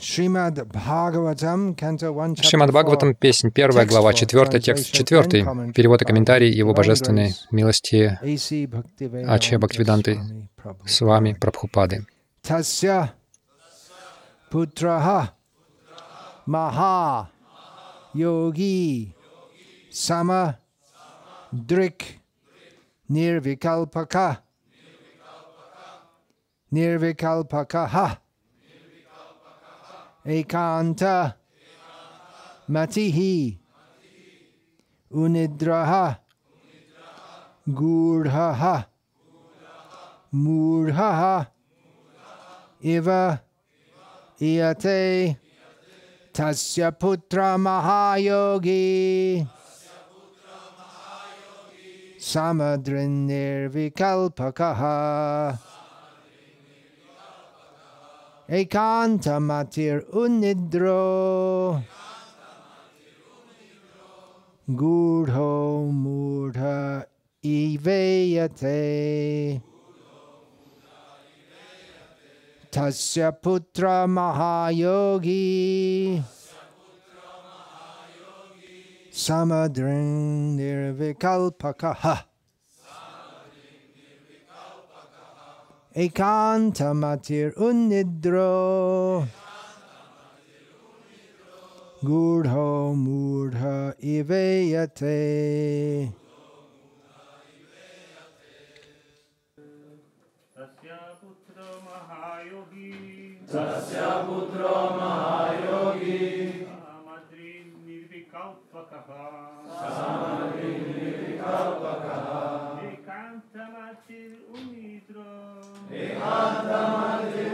Шримад Бхагаватам, песнь, первая глава, четвертый, текст четвертый, перевод и комментарий Его Божественной милости Ачья Бхактивиданты. С вами Прабхупады. Tasya putraha maha yogi sama drik nirvikalpaka nirvikalpakaha ekanta matihi unidraha gurdhaha murhaha iva iyate tasya putra mahayogi samadrin nirvikalpakaha ekantamatir unidro. Gurdho murdha iveyate. Tasya putra mahayogi. Samadrin nirvikalpakaha ekantamatir unidro. Gurdho murdha iveyate. तस्य पुत्र महायोगी तस्य पुत्रो महायोगी सामद्री निर्विकल्पकः एकान्तमतिरुनिद्रो Levanta, Madre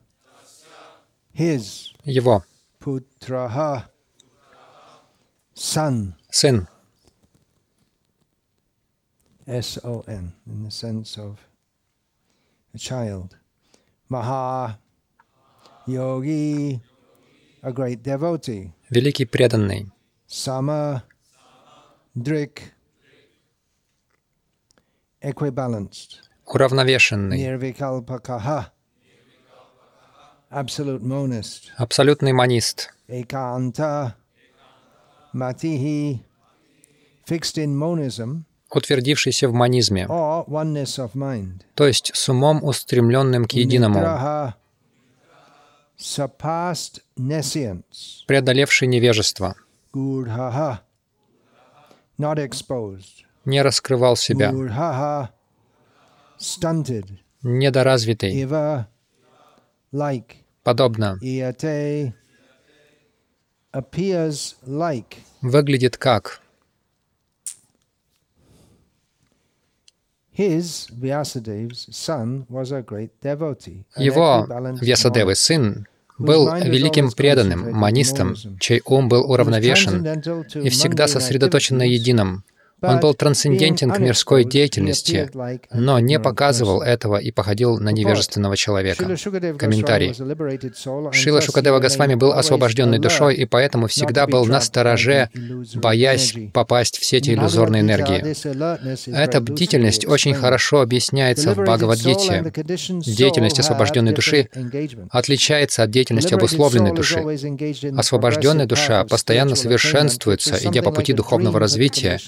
Его putraha, son, сын, S-O-N, in the sense of a child. Maha, yogi, a great devotee. великий преданный, Sama, drik, equibalanced. уравновешенный, Nirvikalpakaha. Абсолютный monism утвердившийся в mind. то есть с умом, устремленным к единому, преодолевший невежество, не раскрывал себя, недоразвитый, like. Подобно, выглядит как. Его, Вьясадевы сын, был великим преданным, манистом, чей ум был уравновешен и всегда сосредоточен на едином, Он был трансцендентен к мирской деятельности, но не показывал этого и походил на невежественного человека. Комментарий. Шила Шукадева Госвами был освобожденной душой и поэтому всегда был на стороже, боясь попасть в сети иллюзорной энергии. Эта бдительность очень хорошо объясняется в Бхагавадгите. Деятельность освобожденной души отличается от деятельности обусловленной души. Освобожденная душа постоянно совершенствуется, идя по пути духовного развития,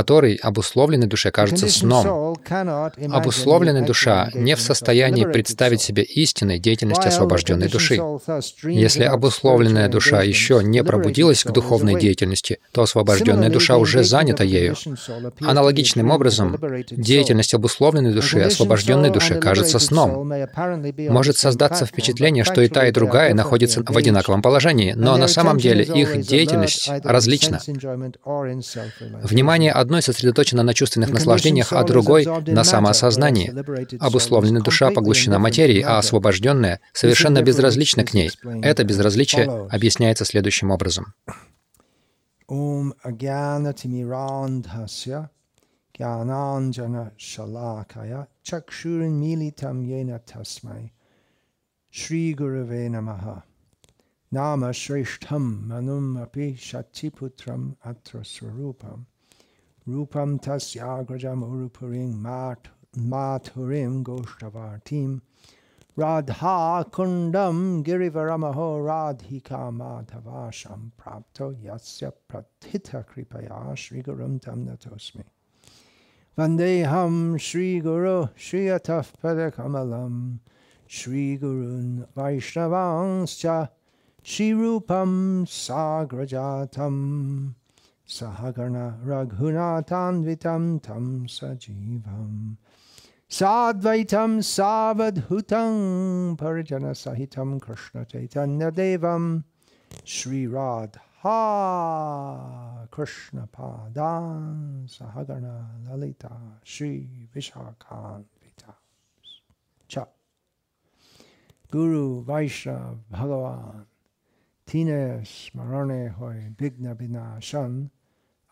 который обусловленной душе кажется сном. Обусловленная душа не в состоянии представить себе истинной деятельности освобожденной души. Если обусловленная душа еще не пробудилась к духовной деятельности, то освобожденная душа уже занята ею. Аналогичным образом, деятельность обусловленной души, освобожденной души кажется сном. Может создаться впечатление, что и та, и другая находятся в одинаковом положении, но на самом деле их деятельность различна. Внимание одной одной сосредоточена на чувственных наслаждениях, а другой — на самоосознании. Обусловленная душа поглощена материей, а освобожденная совершенно безразлична к ней. Это безразличие объясняется следующим образом. Gyananjana Shalakaya Chakshurin Militam Yena Tasmai Rupam tasya grajam urupurim mat maturim goshtavartim Radha kundam girivaramaho radhika madhavasham prapto yasya pratita kripaya shri gurum tam natosmi. Vandeham Shri Guru Shri Ataf Padakamalam Shri Gurun Vaishnavanscha Shri Rupam Sagrajatam तं सजीवम् साद्वैतं सावधूतं परिजनसहितं कृष्णचैतन्यदेवं Shri Radha Ha Krishna Padan Sahagana Lalita Shri Vishakhan Vitas Cha Guru Vaishnav Bhagavan Tine Smarane Hoy Bigna Vinashan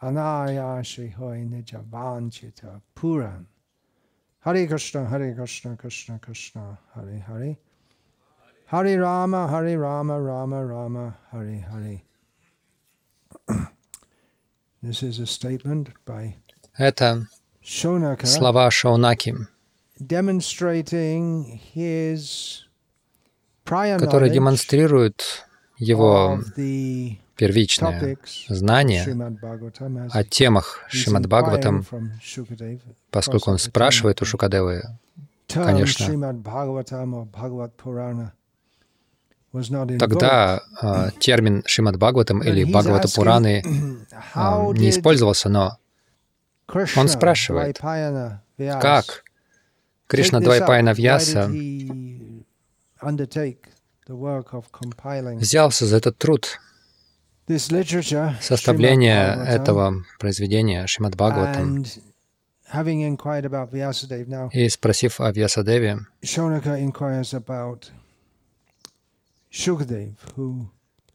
Anayashri Hoy Nijavanchita Puran Hare Krishna Hare Krishna Krishna Krishna Hare Hare Hare Rama Hare Rama Rama Rama Hare Hare Это слова Шаунаки, которые демонстрируют его первичное знание о темах Шримад Бхагаватам, поскольку он спрашивает у Шукадевы, конечно, Тогда э, термин Шримад Бхагаватам или Бхагавата Пураны э, не использовался, но он спрашивает, как Кришна Двайпайна Вьяса взялся за этот труд составления этого произведения Шримад Бхагаватам. И спросив о Вьясадеве,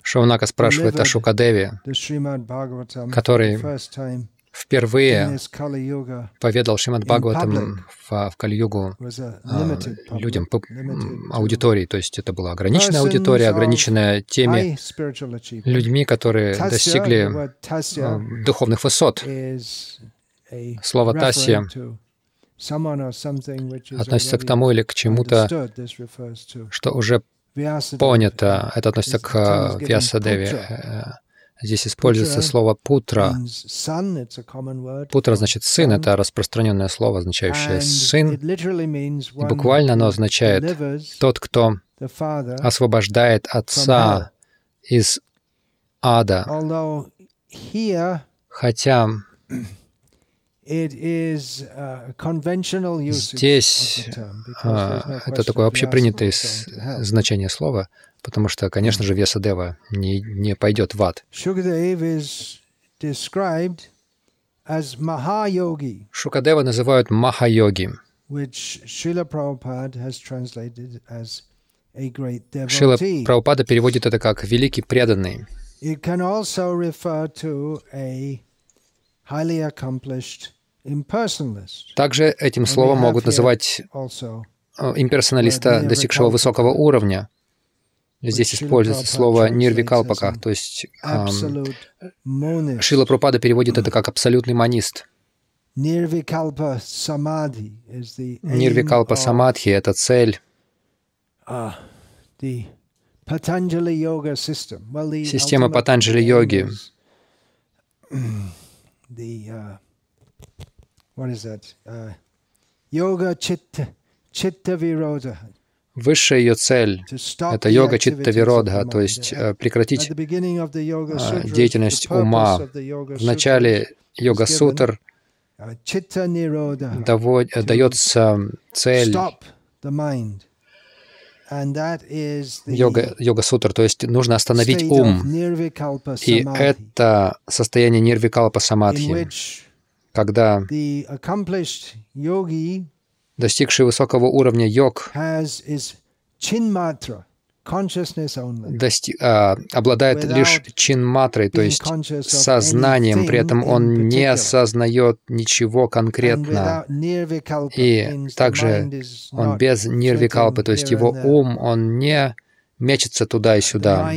Шаунака спрашивает о Шукадеве, который впервые поведал Шримад Бхагаватам в, в Кали-югу а, людям, аудитории. То есть это была ограниченная аудитория, ограниченная теми людьми, которые достигли а, духовных высот. Слово «тасья» относится к тому или к чему-то, что уже понято. Это относится к э, Вьясадеве. Здесь используется слово «путра». «Путра» значит «сын», это распространенное слово, означающее «сын». И буквально оно означает «тот, кто освобождает отца из ада». Хотя Здесь а, это такое общепринятое значение слова, потому что, конечно же, Весадева не, не пойдет в ад. Шукадева называют Махайоги. Шила Прабхупада переводит это как «великий преданный». Также этим словом могут называть э, имперсоналиста, достигшего высокого уровня. Здесь используется слово нирвикалпака, то есть эм, Шила Пропада переводит это как абсолютный манист. Нирвикалпа самадхи — это цель. uh, Система Патанджали йоги. Высшая ее цель — это йога читта виродха, то есть э, прекратить а, деятельность ума. В начале йога-сутр дается цель йога, йога-сутр, то есть нужно остановить ум. И это состояние нирвикалпа самадхи, когда достигший высокого уровня йог дости, а, обладает лишь чин-матрой, то есть сознанием, при этом он не осознает ничего конкретно. И также он без нирвикалпы, то есть его ум, он не мечется туда и сюда.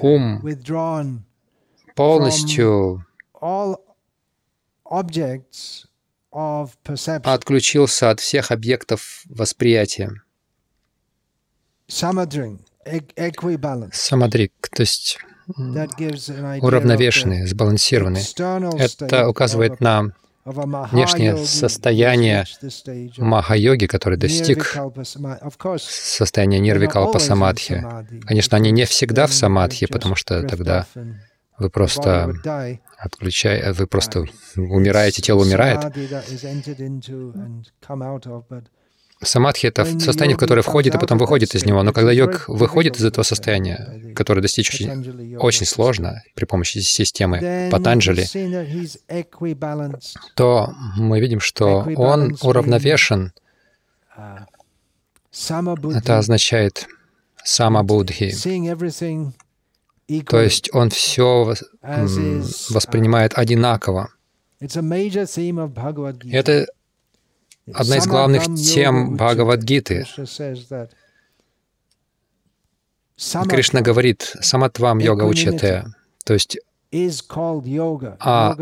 Ум полностью отключился от всех объектов восприятия. Самадрик, то есть уравновешенный, сбалансированный. Это указывает на внешнее состояние маха-йоги, который достиг состояния нирвикалпа самадхи. Конечно, они не всегда в самадхи, потому что тогда вы просто отключаете, вы просто умираете, тело умирает. Самадхи — это состояние, в которое входит и потом выходит из него. Но когда йог выходит из этого состояния, которое достичь очень, очень сложно при помощи системы Патанджали, то мы видим, что он уравновешен. Это означает самабудхи. То есть он все воспринимает одинаково. Это одна из главных тем Бхагавадгиты. Кришна говорит «саматвам йога учате», то есть а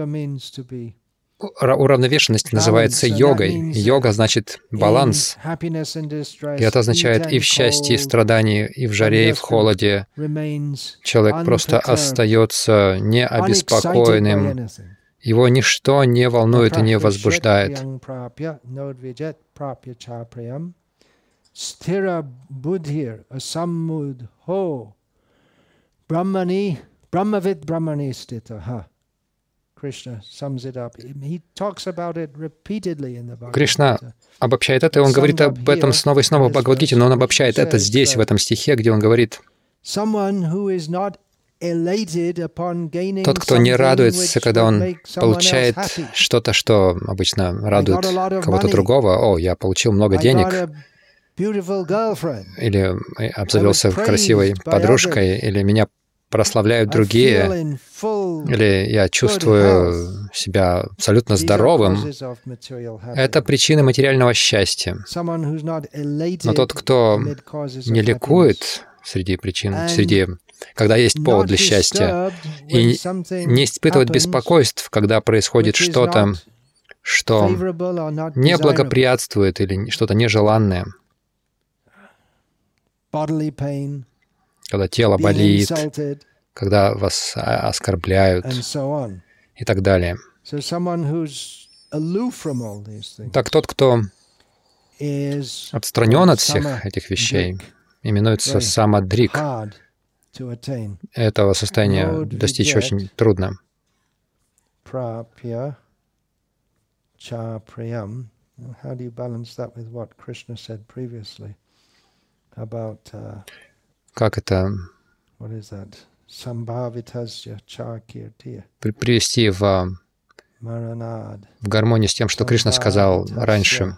уравновешенность называется йогой. Йога значит баланс. И это означает и в счастье, и в страдании, и в жаре, и в холоде. Человек просто остается необеспокоенным его ничто не волнует и не возбуждает. Кришна обобщает это, и он говорит об этом снова и снова в Бхагавадгите, но он обобщает это здесь, в этом стихе, где он говорит, тот, кто не радуется, когда он получает что-то, что обычно радует кого-то другого, «О, я получил много денег», или обзавелся красивой подружкой, или меня прославляют другие, или я чувствую себя абсолютно здоровым, это причина материального счастья. Но тот, кто не ликует среди причин, среди когда есть повод для счастья, и не испытывать беспокойств, когда происходит что-то, что не благоприятствует или что-то нежеланное, когда тело болит, когда вас оскорбляют и так далее. Так тот, кто отстранен от всех этих вещей, именуется самадрик, этого состояния достичь очень трудно. Как это? Привести в, в гармонию с тем, что Кришна сказал раньше.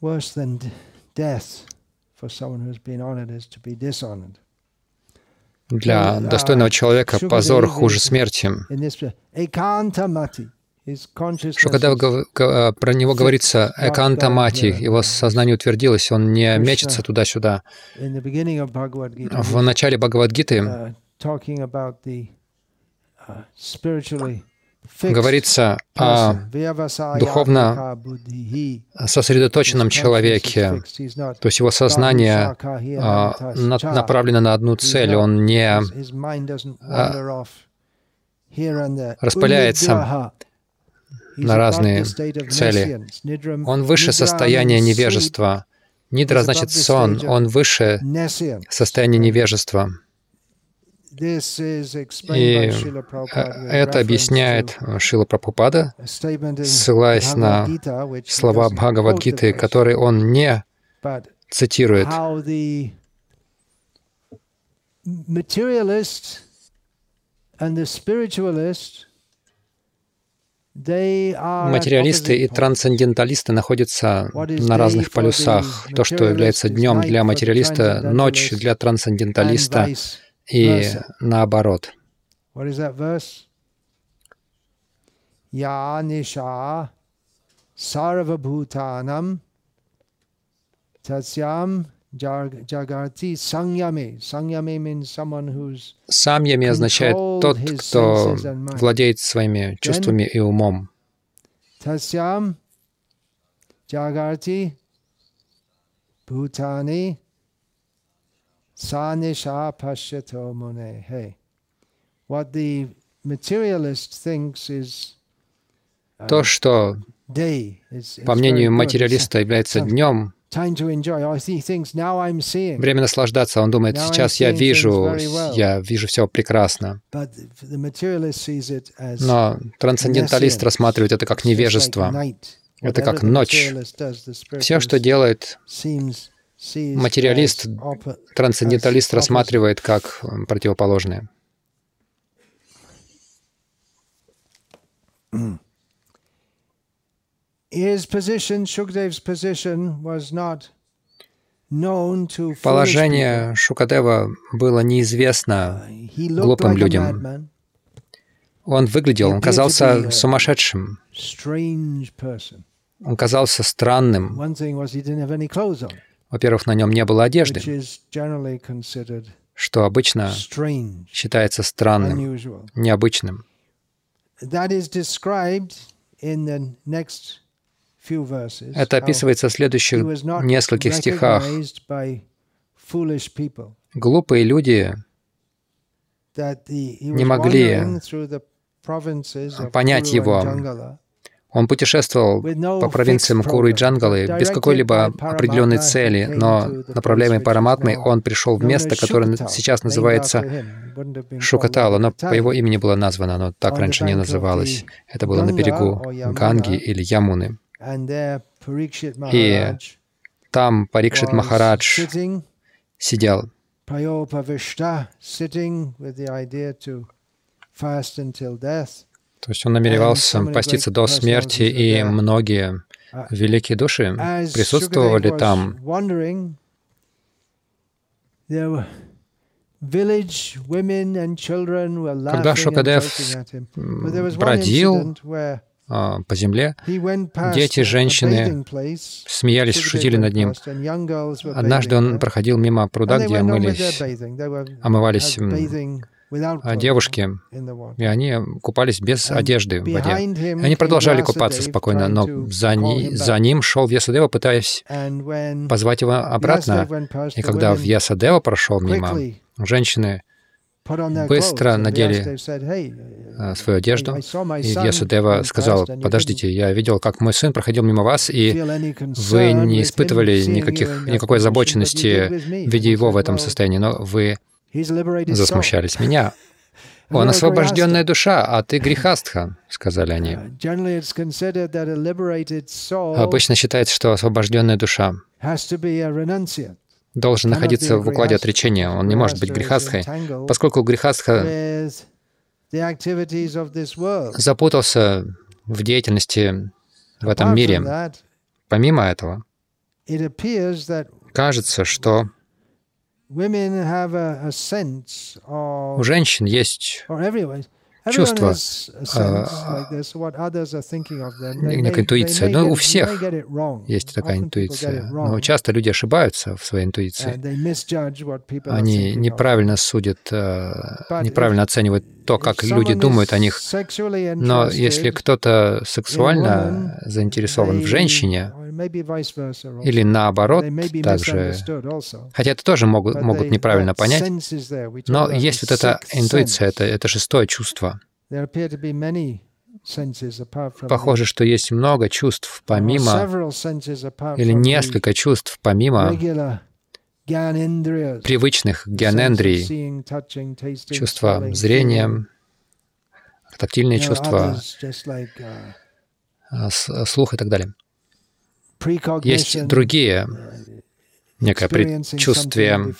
Worse than death Для достойного человека позор хуже смерти. Шукадев, про него говорится «экантамати», его сознание утвердилось, он не мечется туда-сюда. В начале Бхагавадгиты говорится о духовно сосредоточенном человеке, то есть его сознание а, направлено на одну цель, он не а, распыляется на разные цели. Он выше состояния невежества. Нидра значит сон, он выше состояния невежества. И это объясняет Шила Прабхупада, ссылаясь на слова Бхагавадгиты, которые он не цитирует. Материалисты и трансценденталисты находятся на разных полюсах. То, что является днем для материалиста, ночь для трансценденталиста и наоборот. Я сарвабхутанам татсям Джагарти саньями. Самьями означает тот, кто владеет своими чувствами и умом. Тассям Джагарти Бхутани Sanisha Pashyato Mune. Hey. What the materialist thinks is то, что, по мнению материалиста, является днем, Время наслаждаться. Он думает, сейчас я вижу, я вижу все прекрасно. Но трансценденталист рассматривает это как невежество. Это как ночь. Все, что делает материалист, трансценденталист рассматривает как противоположное. Положение Шукадева было неизвестно глупым людям. Он выглядел, он казался сумасшедшим. Он казался странным. Во-первых, на нем не было одежды, что обычно считается странным, необычным. Это описывается в следующих нескольких стихах. Глупые люди не могли понять его. Он путешествовал по провинциям Куры и Джангалы без какой-либо определенной цели, но направляемый Параматмой он пришел в место, которое сейчас называется Шукатала, но по его имени было названо, оно так раньше не называлось. Это было на берегу Ганги или Ямуны. И там Парикшит Махарадж сидел. То есть он намеревался поститься до смерти, и многие великие души присутствовали там. Когда Шукадев бродил, а, по земле. Дети, женщины смеялись, шутили над ним. Однажды он проходил мимо пруда, где мылись, омывались а, девушки, и они купались без одежды в воде. Они продолжали купаться спокойно, но за, ни, за ним шел Вьясадева, пытаясь позвать его обратно. И когда Вьясадева прошел мимо, женщины быстро надели э, свою одежду, и Ясудева сказал, «Подождите, я видел, как мой сын проходил мимо вас, и вы не испытывали никаких, никакой озабоченности, видя его в этом состоянии, но вы засмущались меня. Он освобожденная душа, а ты грехастха, сказали они. Обычно считается, что освобожденная душа должен находиться в укладе отречения. Он не может быть грехастхой, поскольку грехастха запутался в деятельности в этом мире. Помимо этого, кажется, что у женщин есть чувство, а, некая интуиция. Но у всех есть такая интуиция. Но часто люди ошибаются в своей интуиции. Они неправильно судят, а, неправильно оценивают то, как люди думают о них. Но если кто-то сексуально заинтересован в женщине, или наоборот, также, хотя это тоже могут, могут неправильно понять, но есть вот эта интуиция, это, это шестое чувство. Похоже, что есть много чувств помимо, или несколько чувств помимо привычных гьянендрий, чувства зрения, тактильные чувства, а, слух и так далее. Есть другие, некое предчувствие,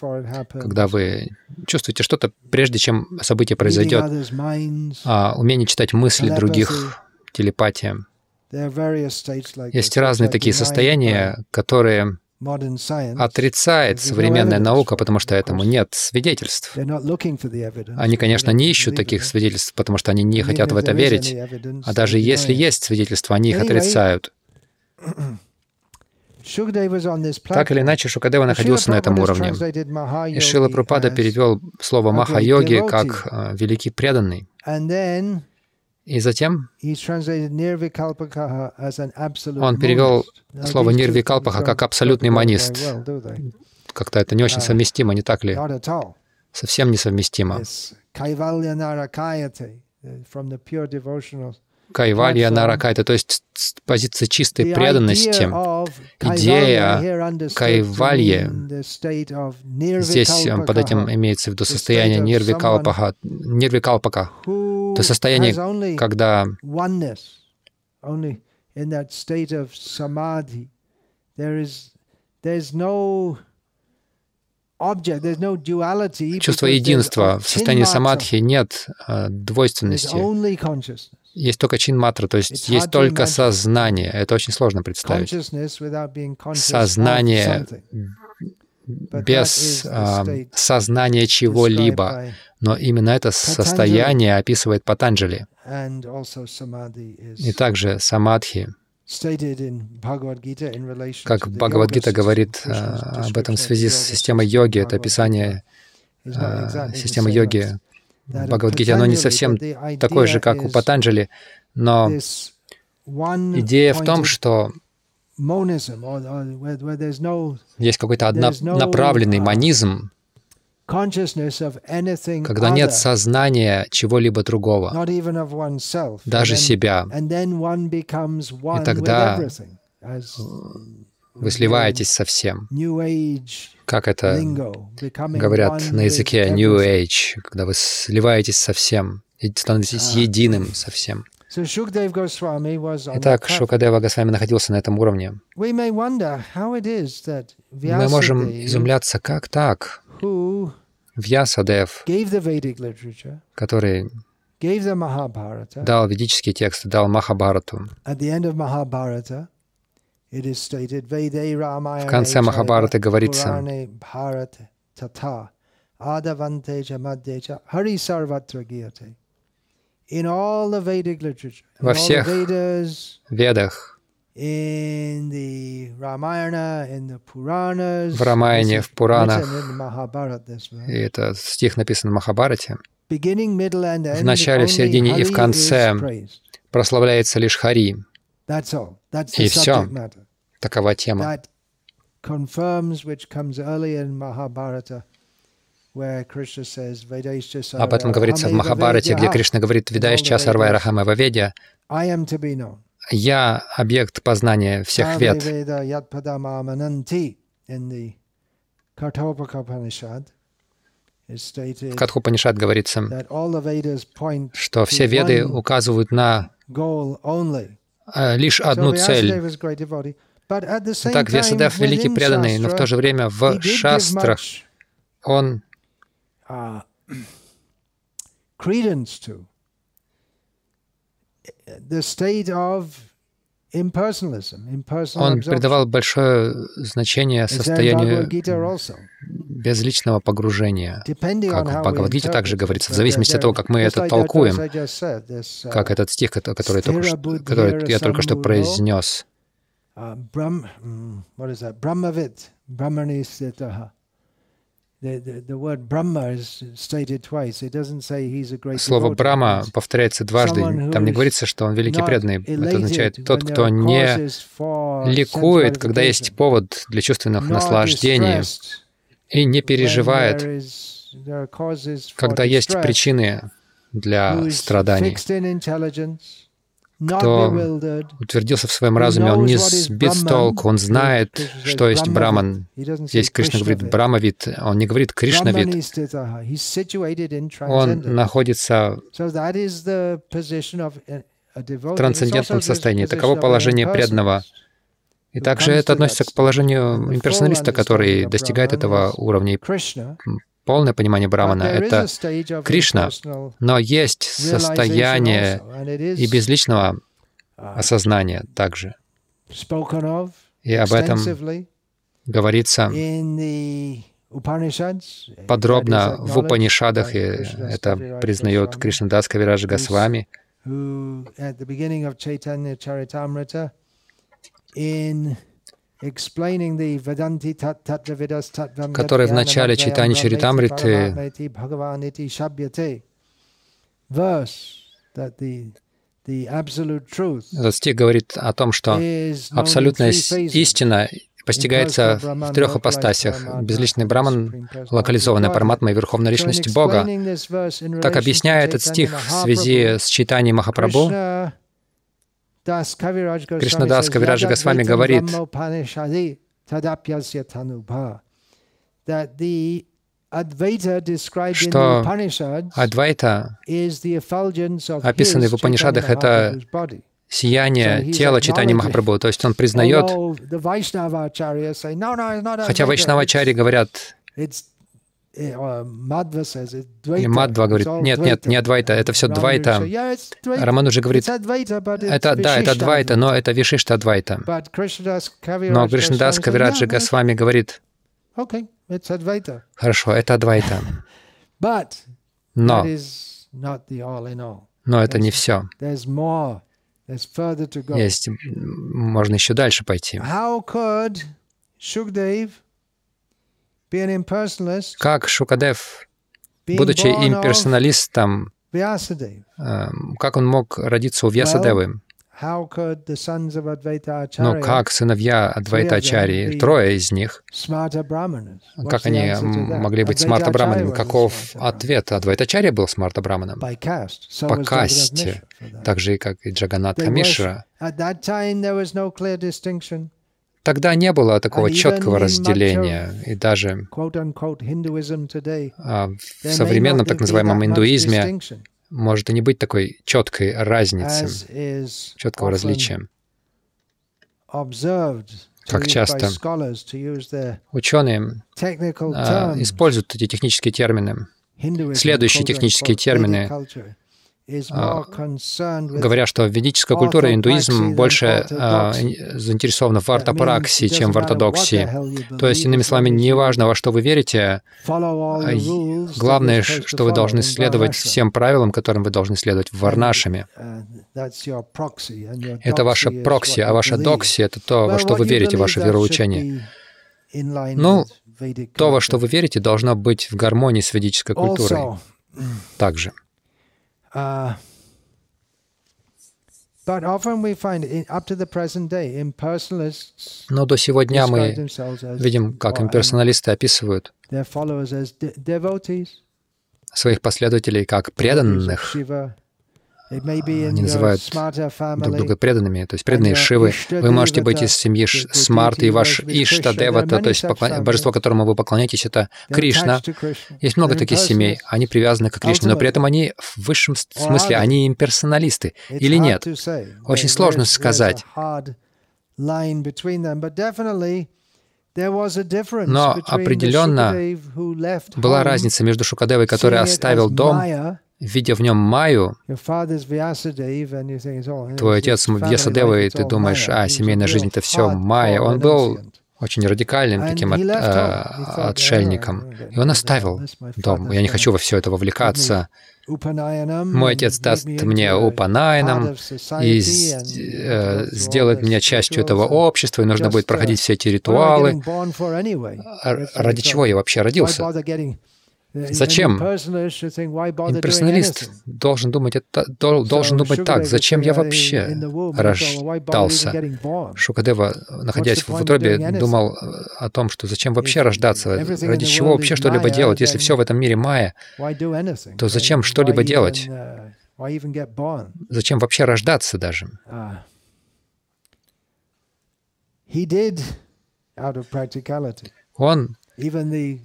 когда вы чувствуете что-то, прежде чем событие произойдет, а, умение читать мысли других, телепатия. Есть разные такие состояния, которые отрицает современная наука, потому что этому нет свидетельств. Они, конечно, не ищут таких свидетельств, потому что они не хотят в это верить. А даже если есть свидетельства, они их отрицают. Так или иначе, Шукадева находился на этом уровне. И Шила Прупада перевел слово Маха-йоги как э, «великий преданный». И затем он перевел слово «нирвикалпаха» как «абсолютный монист». Как-то это не очень совместимо, не так ли? Совсем несовместимо. Кайвалья Наракайта, то есть с позиции чистой преданности, идея Кайвальи, здесь э, под этим имеется в виду состояние нирвикалпаха, нирвикалпака, то состояние, когда Чувство единства. В состоянии самадхи нет э, двойственности. Есть только чин-матра, то есть есть только сознание. Это очень сложно представить. Сознание без э, сознания чего-либо. Но именно это состояние описывает Патанджали. И также самадхи, как Бхагавадгита говорит э, об этом в связи с системой йоги, это описание э, системы йоги Бхагавадгите, оно не совсем такое же, как у Патанджали, но идея в том, что есть какой-то однонаправленный монизм, когда нет сознания чего-либо другого, даже себя. И тогда вы сливаетесь со всем. Как это говорят на языке New Age, когда вы сливаетесь со всем и становитесь ah. единым со всем. Итак, Шукадева Госвами находился на этом уровне. Мы можем изумляться, как так? Вьясадев, который дал ведические тексты, дал Махабарату. В конце Махабараты говорится, во всех ведах, в Рамаяне, в Пуранах, и это стих написан в Махабарате, в начале, в середине и в конце прославляется лишь Хари. И все. Такова тема. Об этом говорится в Махабарате, где Кришна говорит «Видаишча сарвай рахама ваведя» «Я — объект познания всех вед». В Катхупанишад говорится, что все веды указывают на лишь одну цель. Так, Весадев — великий преданный, но в то же время в шастрах он of Он придавал большое значение состоянию безличного погружения, как в Бхагавадгите также говорится, в зависимости от того, как мы это толкуем, как этот стих, который, только что, который я только что произнес. Слово «брама» повторяется дважды. Там не говорится, что он великий преданный. Это означает тот, кто не ликует, когда есть повод для чувственных наслаждений, и не переживает, когда есть причины для страданий кто утвердился в своем разуме, он не сбит с толку, он знает, что есть Браман. Здесь Кришна говорит Брамавид, он не говорит Кришнавид. Он находится в трансцендентном состоянии. Таково положение преданного. И также это относится к положению имперсоналиста, который достигает этого уровня. Полное понимание Брамана — это Кришна, но есть состояние и безличного осознания также. И об этом говорится подробно в Упанишадах, и это признает Кришнадас Кавирадж Госвами, in который в начале читания Чаритамриты этот стих говорит о том, что абсолютная истина постигается в трех апостасях. Безличный Браман, локализованная Параматма и Верховная Личность Бога. Так объясняя этот стих в связи с читанием Махапрабху, Кришнадас Кавираджа Госвами говорит, что Адвайта, описанный в Упанишадах, это сияние тела читания Махапрабху. То есть он признает, хотя Вайшнавачари говорят, и Мадва говорит, нет, нет, не Адвайта, это все Двайта. Роман уже говорит, это, да, это Двайта, но это Вишишта Адвайта. Но Кришнадас Кавираджи Госвами говорит, хорошо, это Адвайта. Но, но это не все. Есть, можно еще дальше пойти. Как Шукадев, будучи имперсоналистом, эм, как он мог родиться у Вьясадевы? Но как сыновья Адвайтачари, трое из них, как они могли быть смарта браманами? Каков ответ? Адвайтачари был смарта браманом по касте, так же, как и Джаганат Хамишра. Тогда не было такого четкого разделения, и даже а, в современном так называемом индуизме может и не быть такой четкой разницы, четкого различия. Как часто ученые а, используют эти технические термины, следующие технические термины говоря, что ведическая культура, индуизм больше а, заинтересована в ортопраксии, чем в ортодоксии. То есть, иными словами, не важно, во что вы верите, а главное, что вы должны следовать всем правилам, которым вы должны следовать в Варнашами. Uh, это ваша прокси, а ваша докси — это то, во что вы верите, ваше вероучение. Ну, то, во что вы верите, должно быть в гармонии с ведической культурой также. Но до сего дня мы видим, как имперсоналисты описывают своих последователей как преданных, они называют друг друга преданными, то есть преданные Шивы. Вы можете быть из семьи Смарта, и ваш Иштадевата, то есть божество, которому вы поклоняетесь, это Кришна. Есть много таких семей, они привязаны к Кришне, но при этом они в высшем смысле, они имперсоналисты или нет. Очень сложно сказать. Но определенно была разница между Шукадевой, который оставил дом, видя в нем Майю, твой отец Вьясадева, и ты думаешь, а, семейная жизнь — это все Майя. Он был очень радикальным таким от, э, отшельником. И он оставил дом. Я не хочу во все это вовлекаться. Мой отец даст мне упанайнам и э, сделает меня частью этого общества, и нужно будет проходить все эти ритуалы. Ради чего я вообще родился? Зачем? Имперсоналист должен думать, это, должен думать так, зачем я вообще рождался? Шукадева, находясь в утробе, думал о том, что зачем вообще рождаться, ради чего вообще что-либо делать, если все в этом мире майя, то зачем что-либо делать? Uh, зачем вообще рождаться даже? Ah. Он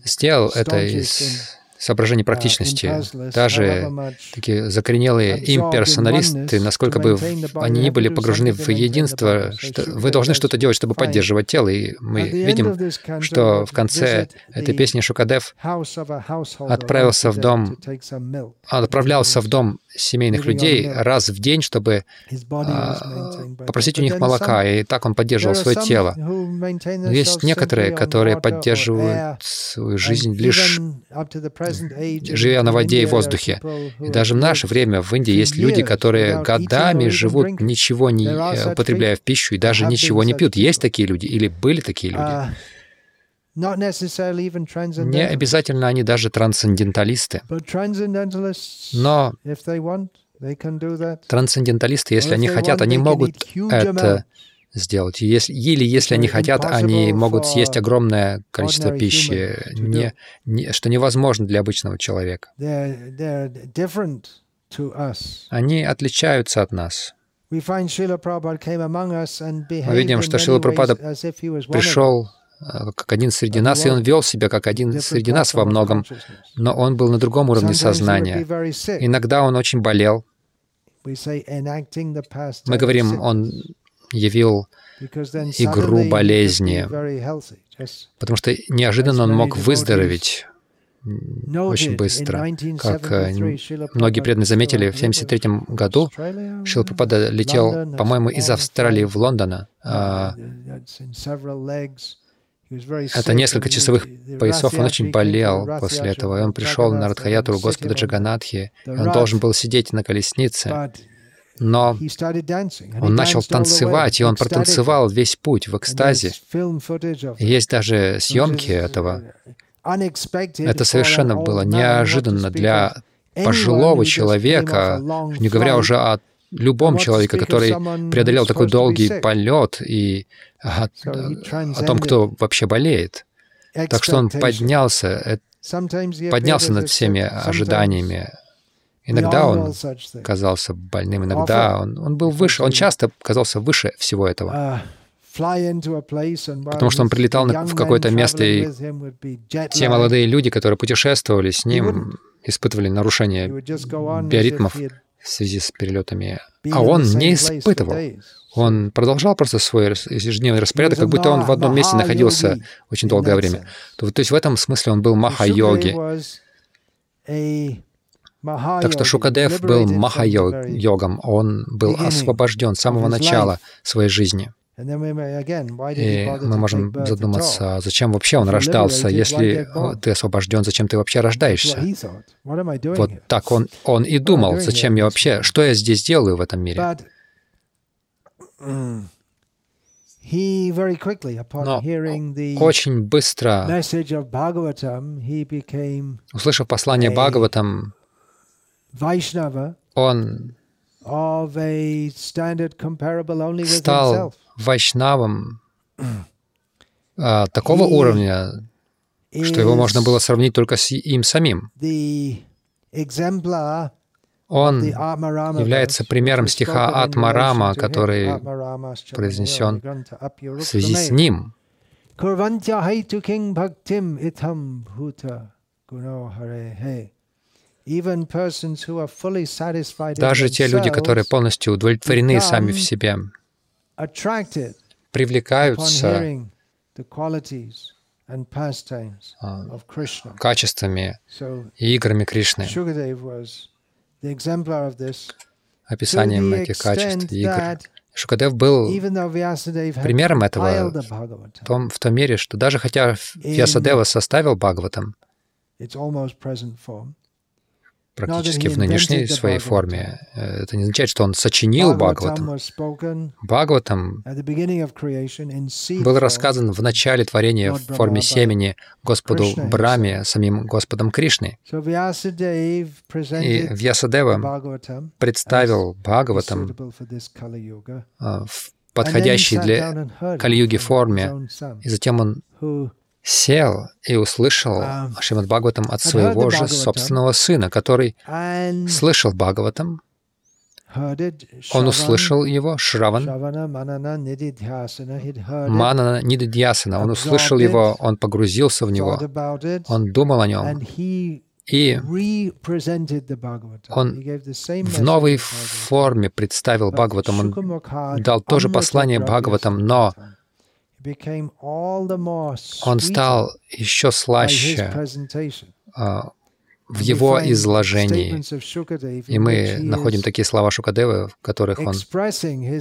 сделал это из соображений практичности. Даже такие закоренелые имперсоналисты, насколько бы они ни были погружены в единство, что вы должны что-то делать, чтобы поддерживать тело. И мы видим, что в конце этой песни Шукадев отправился в дом, отправлялся в дом семейных людей раз в день, чтобы а, попросить у них молока, и так он поддерживал свое тело. Но есть некоторые, которые поддерживают свою жизнь лишь живя на воде и воздухе. И даже в наше время в Индии есть люди, которые годами живут, ничего не э, употребляя в пищу, и даже ничего не пьют. Есть такие люди или были такие люди? Не обязательно они даже трансценденталисты. Но трансценденталисты, если они хотят, они могут это сделать. Если, или если они хотят, они могут съесть огромное количество пищи, не, не, что невозможно для обычного человека. Они отличаются от нас. Мы видим, что Шила Прабхупада пришел э, как один среди нас, и он вел себя как один среди нас во многом, но он был на другом уровне сознания. Иногда он очень болел. Мы говорим, он явил игру болезни, потому что неожиданно он мог выздороветь очень быстро. Как э, многие преданные заметили, в 1973 году Шилпрапада летел, по-моему, из Австралии в Лондон. А, это несколько часовых поясов. Он очень болел после этого. И он пришел на Радхаятуру Господа Джаганатхи. Он должен был сидеть на колеснице. Но он начал танцевать, и он протанцевал весь путь в экстазе. Есть даже съемки этого. Это совершенно было неожиданно для пожилого человека, не говоря уже о любом человеке, который преодолел такой долгий полет и о, о том, кто вообще болеет. Так что он поднялся, э, поднялся над всеми ожиданиями Иногда он казался больным, иногда он, он был выше, он часто казался выше всего этого. Потому что он прилетал в какое-то место, и те молодые люди, которые путешествовали с ним, испытывали нарушение биоритмов в связи с перелетами. А он не испытывал. Он продолжал просто свой ежедневный распорядок, как будто он в одном месте находился очень долгое время. То, то есть в этом смысле он был маха-йоги. Так что Шукадев был маха-йогом, он был освобожден с самого начала своей жизни. И мы можем задуматься, зачем вообще он рождался, если ты освобожден, зачем ты вообще рождаешься? Вот так он, он и думал, зачем я вообще, что я здесь делаю в этом мире? Но очень быстро, услышав послание Бхагаватам, он стал вайшнавом а, такого уровня, что его можно было сравнить только с им самим. Он является примером стиха Атмарама, который произнесен в связи с ним. Даже те люди, которые полностью удовлетворены сами в себе, привлекаются а, качествами и играми Кришны. описанием этих качеств и игр. Шукадев был примером этого в том, в том мере, что даже хотя Вьясадева составил Бхагаватам, практически в нынешней своей форме. Э, это не означает, что он сочинил Бхагаватам. Бхагаватам был рассказан в начале творения в форме семени Господу Браме, самим Господом Кришной. И Вьясадева представил Бхагаватам а, в подходящей для Кали-юги форме, и затем он сел и услышал Шримад Бхагаватам от своего же собственного сына, который слышал Бхагаватам, он услышал его, Шраван, Манана Нидидьясана, он услышал его, он погрузился в него, он думал о нем, и он в новой форме представил Бхагаватам, он дал тоже послание Бхагаватам, но он стал еще слаще а, в его изложении. И мы находим такие слова Шукадевы, в которых он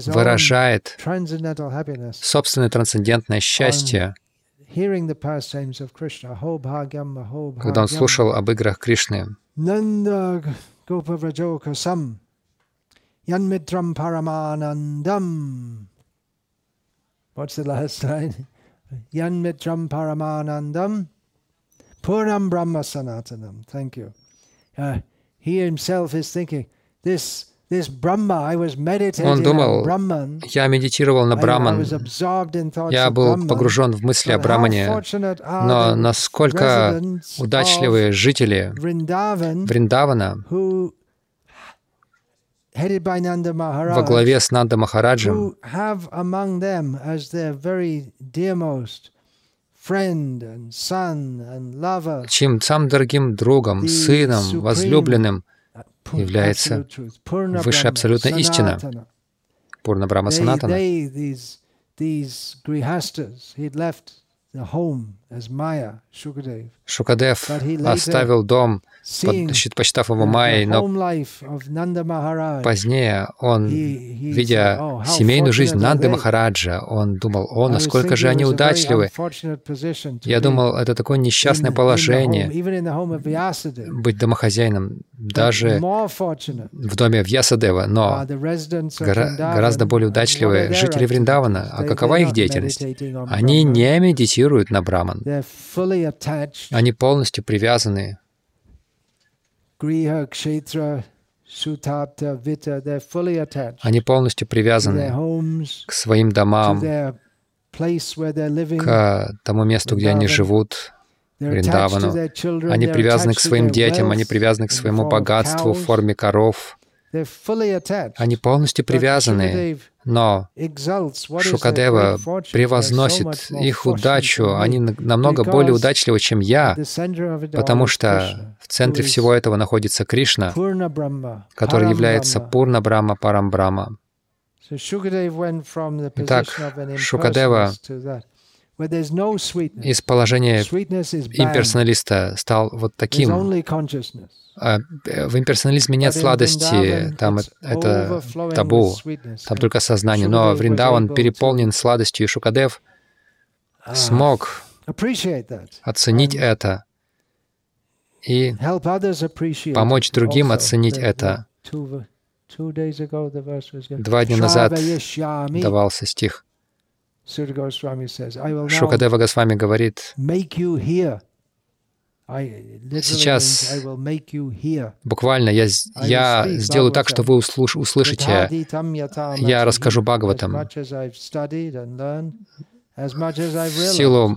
выражает собственное трансцендентное счастье, когда он слушал об играх Кришны. Янмитрам Параманандам What's the last line? Yan mitram paramanandam puram brahma sanatanam. Thank you. Uh, he himself is thinking, this он думал, я медитировал на Браман, я был погружен в мысли о Брамане, но насколько удачливые жители Вриндавана во главе с Нанда Махараджем, чьим самым дорогим другом, сыном, возлюбленным является высшая абсолютная истина, Пурна Брахма Санатана. Шукадев оставил дом, посчитав его Майей, но позднее он, видя oh, семейную жизнь Нанды Махараджа, он думал, о, насколько же они удачливы. Я думал, это такое несчастное положение, быть домохозяином, даже в доме Вьясадева, но гора гораздо более удачливые жители Вриндавана. А какова их деятельность? Они не медитируют на Браман. Они полностью привязаны. Они полностью привязаны к своим домам, к тому месту, где они живут, Вриндавану. Они привязаны к своим детям, они привязаны к своему богатству в форме коров. Они полностью привязаны, но Шукадева превозносит их удачу. Они намного более удачливы, чем я, потому что в центре всего этого находится Кришна, который является Пурна Брахма Парам Брахма. Итак, Шукадева из положения имперсоналиста стал вот таким. А, в имперсонализме нет сладости, там это табу, там только сознание. Но Вриндаван переполнен сладостью, и Шукадев ah, смог оценить это и помочь другим оценить это. Два дня назад давался стих. Шукадева Госвами говорит, Сейчас буквально я, я сделаю так, что вы услыш, услышите. Я расскажу Бхагаватам. В силу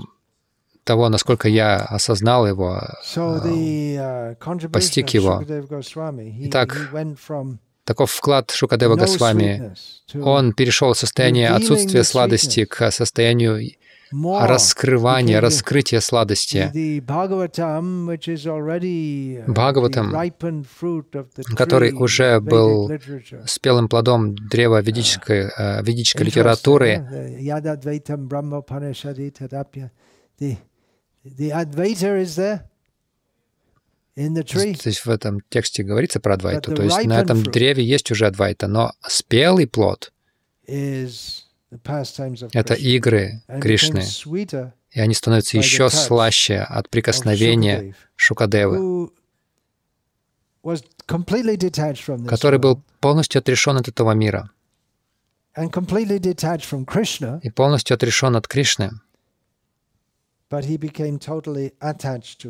того, насколько я осознал его, uh, постиг его. Итак, таков вклад Шукадева Госвами. Он перешел от состояния отсутствия сладости к состоянию раскрывание, раскрытие сладости. Бхагаватам, который уже был спелым плодом древа ведической, uh, ведической литературы, То есть в этом тексте говорится про Адвайту. То есть на этом древе есть уже Адвайта, но спелый плод — это игры Кришны. И они становятся еще слаще от прикосновения Шукадевы, который был полностью отрешен от этого мира и полностью отрешен от Кришны.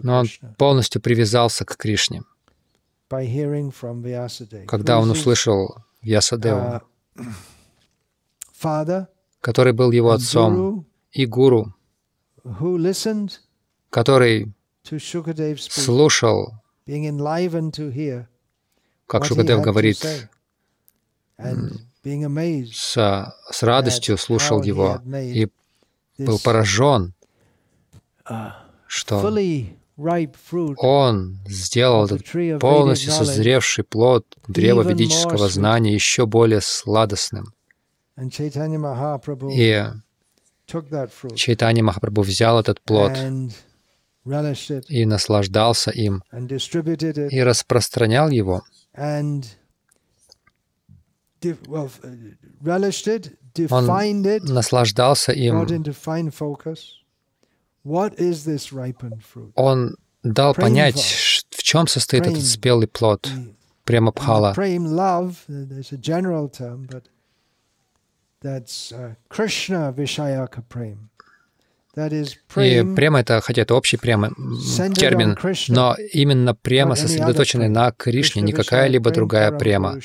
Но он полностью привязался к Кришне, когда он услышал Вьясадеву, uh, который был его отцом, и гуру, который слушал, как Шукадев говорит, с, с радостью слушал его и был поражен, что он сделал этот полностью созревший плод древа ведического знания еще более сладостным. И Чайтани Махапрабху взял этот плод и наслаждался им, и распространял его, он наслаждался им, он дал понять, в чем состоит этот спелый плод. Премабхала. И према это, хотя это общий према, термин, но именно према, сосредоточенная на Кришне, не какая-либо другая према.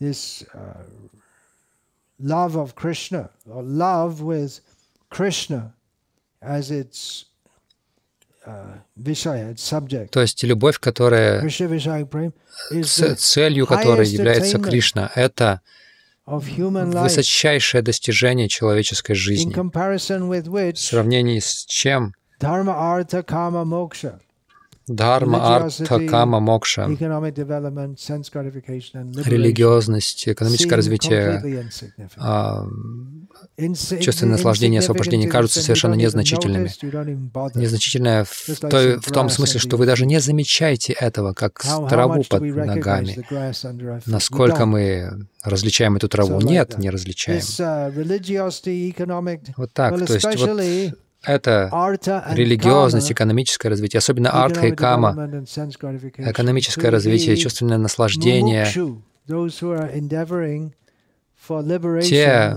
This uh, love of Krishna, or love with Krishna as its то есть любовь, которая целью которой является Кришна, это высочайшее достижение человеческой жизни, в сравнении с чем Дхарма, арта, кама, мокша, религиозность, экономическое развитие, а, чувственное наслаждение, освобождение кажутся совершенно незначительными. Незначительное в, той, в том смысле, что вы даже не замечаете этого, как траву под ногами. Насколько мы различаем эту траву? Нет, не различаем. Вот так. То есть вот это религиозность, экономическое развитие, особенно артха и кама, экономическое развитие, чувственное наслаждение, те,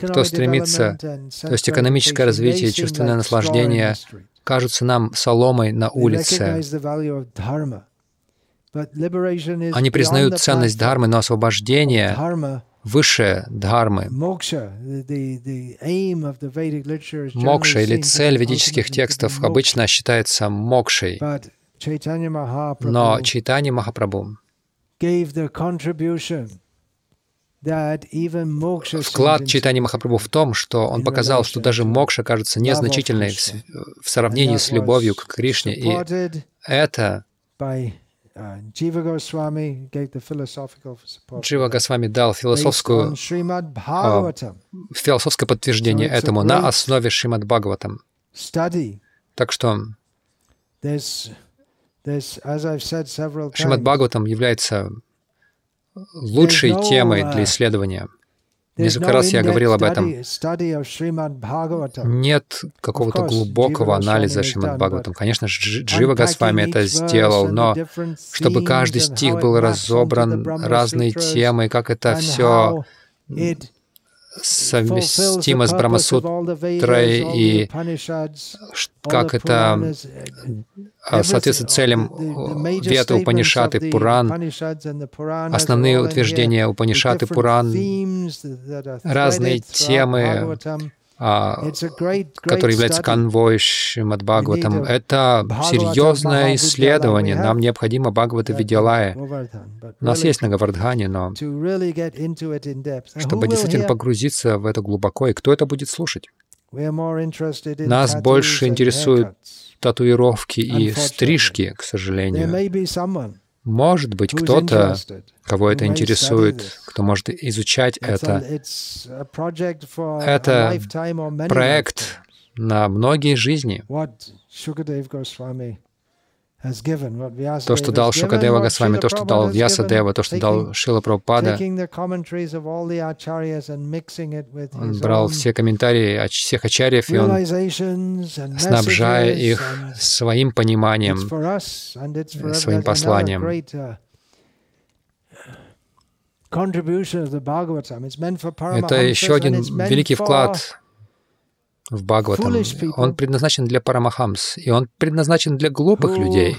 кто стремится, то есть экономическое развитие, чувственное наслаждение, кажутся нам соломой на улице. Они признают ценность дхармы, но освобождение выше дхармы. Мокша или цель ведических текстов обычно считается мокшей. Но Чайтани Махапрабху Вклад Чайтани Махапрабху в том, что он показал, что даже мокша кажется незначительной в сравнении с любовью к Кришне, и это Джива Госвами дал философскую, а, философское подтверждение этому на основе Шримад Бхагаватам. Так что Шримад Бхагаватам является лучшей темой для исследования. Несколько раз я говорил об этом. Нет какого-то глубокого анализа Шримад Бхагаватам. Конечно, Джива Госвами это сделал, но чтобы каждый стих был разобран разной темой, как это все совместимо с Брамасутрой и как это а, соответствует целям Вета, Упанишат и Пуран, основные утверждения Упанишат и Пуран, разные темы, который является конвой Шримад Бхагаватам. Это серьезное исследование. Нам необходимо Бхагавата Видялая. У нас есть на Гавардхане, но чтобы действительно погрузиться в это глубоко, и кто это будет слушать? Нас больше интересуют татуировки и стрижки, к сожалению. Может быть, кто-то, кого это интересует, кто может изучать это. Это проект на многие жизни. То, что дал Шукадева Госвами, то, что дал Вьясадева, то, что дал Шила Прабхупада, он брал все комментарии всех ачарьев, и он, снабжая их своим пониманием, своим посланием. Это еще один великий вклад в Бхагаватам. Он предназначен для Парамахамс, и он предназначен для глупых людей,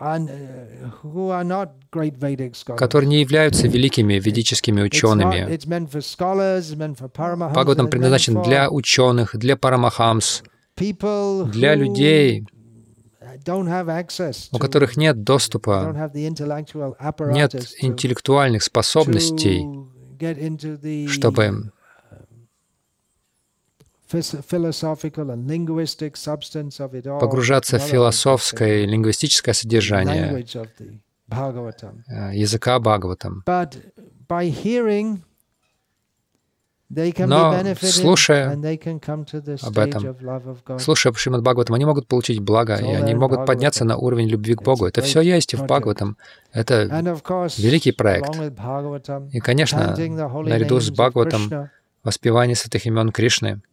uh, которые не являются великими ведическими учеными. Бхагаватам предназначен для ученых, для Парамахамс, для людей, у которых нет доступа, нет интеллектуальных способностей, чтобы погружаться в философское и лингвистическое содержание э, языка Бхагаватам. Но слушая об этом, слушая Шримад Бхагаватам, они могут получить благо, и они могут подняться на уровень любви к Богу. Это все есть в Бхагаватам. Это великий проект. И, конечно, наряду с Бхагаватам воспевание святых имен Кришны —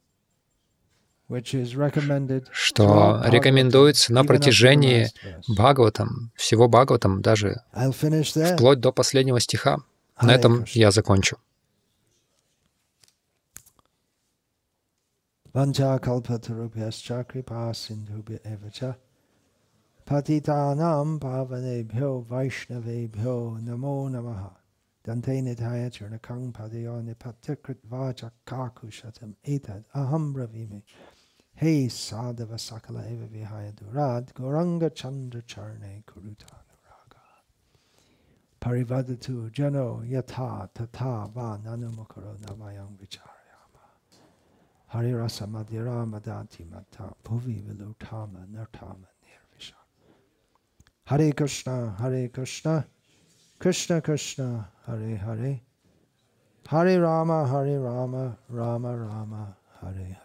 что рекомендуется на протяжении Бхагаватам, всего Бхагаватам, даже вплоть до последнего стиха. На этом я закончу. Patitanam pavanebhyo vaishnavebhyo namo namaha Dante nidhaya churnakang padayo nipatikrit vaja kakushatam etad aham ravime Hey Sadhava Sakala Eva Vihaya Durad Goranga Chandra Charne Kuruta Nuraga Parivadatu Jano Yata Tata Va Nanumukaro Namayam Vicharyama. Hari Rasa Madhira Madati Mata Bhuvi Vilutama Nartama Nirvisha Hare Krishna Hare Krishna. Krishna Krishna Hare Hare. Hare Rama Hare Rama Rama Rama Hare